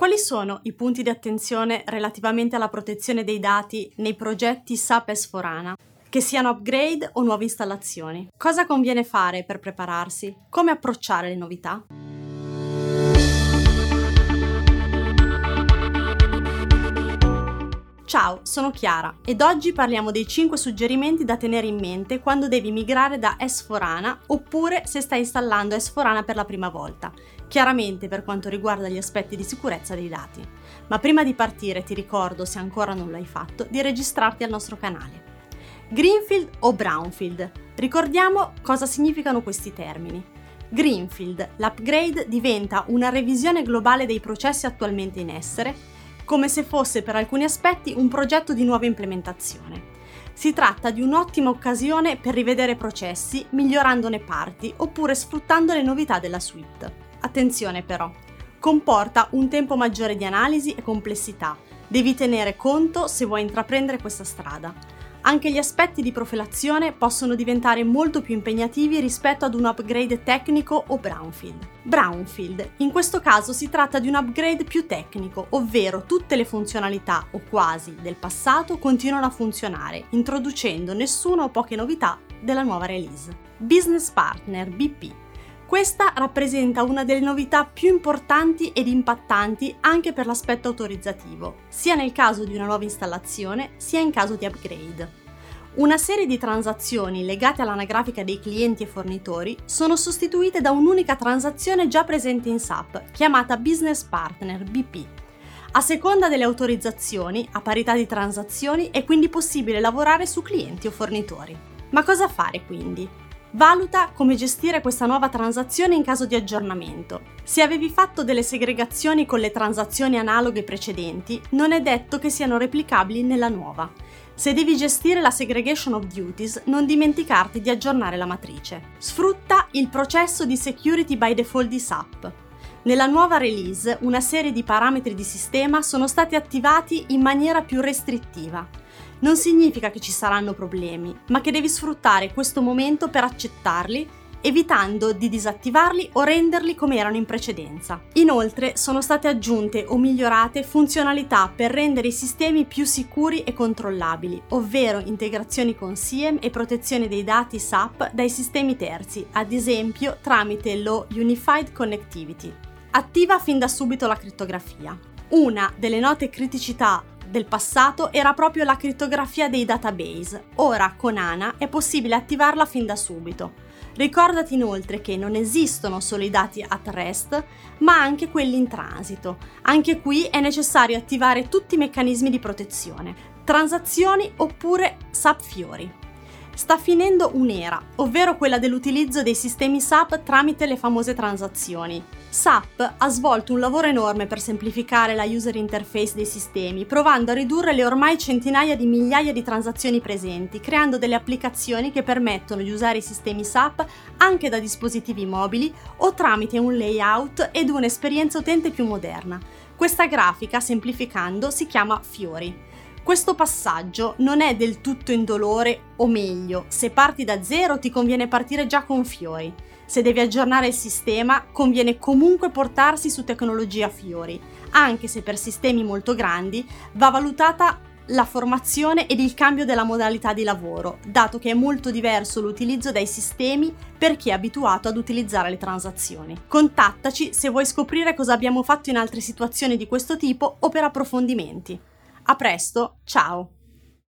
Quali sono i punti di attenzione relativamente alla protezione dei dati nei progetti SAP S4HANA? Che siano upgrade o nuove installazioni? Cosa conviene fare per prepararsi? Come approcciare le novità? Ciao, sono Chiara ed oggi parliamo dei 5 suggerimenti da tenere in mente quando devi migrare da S4HANA oppure se stai installando S4HANA per la prima volta, chiaramente per quanto riguarda gli aspetti di sicurezza dei dati. Ma prima di partire ti ricordo, se ancora non l'hai fatto, di registrarti al nostro canale. Greenfield o Brownfield? Ricordiamo cosa significano questi termini. Greenfield, l'upgrade diventa una revisione globale dei processi attualmente in essere come se fosse per alcuni aspetti un progetto di nuova implementazione. Si tratta di un'ottima occasione per rivedere processi, migliorandone parti oppure sfruttando le novità della suite. Attenzione però, comporta un tempo maggiore di analisi e complessità. Devi tenere conto se vuoi intraprendere questa strada anche gli aspetti di profilazione possono diventare molto più impegnativi rispetto ad un upgrade tecnico o brownfield. Brownfield, in questo caso si tratta di un upgrade più tecnico, ovvero tutte le funzionalità o quasi del passato continuano a funzionare, introducendo nessuna o poche novità della nuova release. Business Partner BP questa rappresenta una delle novità più importanti ed impattanti anche per l'aspetto autorizzativo, sia nel caso di una nuova installazione sia in caso di upgrade. Una serie di transazioni legate all'anagrafica dei clienti e fornitori sono sostituite da un'unica transazione già presente in SAP, chiamata Business Partner BP. A seconda delle autorizzazioni, a parità di transazioni, è quindi possibile lavorare su clienti o fornitori. Ma cosa fare quindi? Valuta come gestire questa nuova transazione in caso di aggiornamento. Se avevi fatto delle segregazioni con le transazioni analoghe precedenti, non è detto che siano replicabili nella nuova. Se devi gestire la segregation of duties, non dimenticarti di aggiornare la matrice. Sfrutta il processo di security by default di SAP. Nella nuova release, una serie di parametri di sistema sono stati attivati in maniera più restrittiva non significa che ci saranno problemi, ma che devi sfruttare questo momento per accettarli, evitando di disattivarli o renderli come erano in precedenza. Inoltre sono state aggiunte o migliorate funzionalità per rendere i sistemi più sicuri e controllabili, ovvero integrazioni con SIEM e protezione dei dati SAP dai sistemi terzi, ad esempio tramite lo Unified Connectivity. Attiva fin da subito la crittografia. Una delle note criticità del passato era proprio la crittografia dei database. Ora con ANA è possibile attivarla fin da subito. Ricordati inoltre che non esistono solo i dati at rest, ma anche quelli in transito. Anche qui è necessario attivare tutti i meccanismi di protezione, transazioni oppure SAP Fiori. Sta finendo un'era, ovvero quella dell'utilizzo dei sistemi SAP tramite le famose transazioni. SAP ha svolto un lavoro enorme per semplificare la user interface dei sistemi, provando a ridurre le ormai centinaia di migliaia di transazioni presenti, creando delle applicazioni che permettono di usare i sistemi SAP anche da dispositivi mobili o tramite un layout ed un'esperienza utente più moderna. Questa grafica, semplificando, si chiama Fiori. Questo passaggio non è del tutto indolore, o meglio, se parti da zero ti conviene partire già con fiori. Se devi aggiornare il sistema, conviene comunque portarsi su tecnologia fiori, anche se per sistemi molto grandi va valutata la formazione ed il cambio della modalità di lavoro, dato che è molto diverso l'utilizzo dei sistemi per chi è abituato ad utilizzare le transazioni. Contattaci se vuoi scoprire cosa abbiamo fatto in altre situazioni di questo tipo o per approfondimenti. A presto, ciao!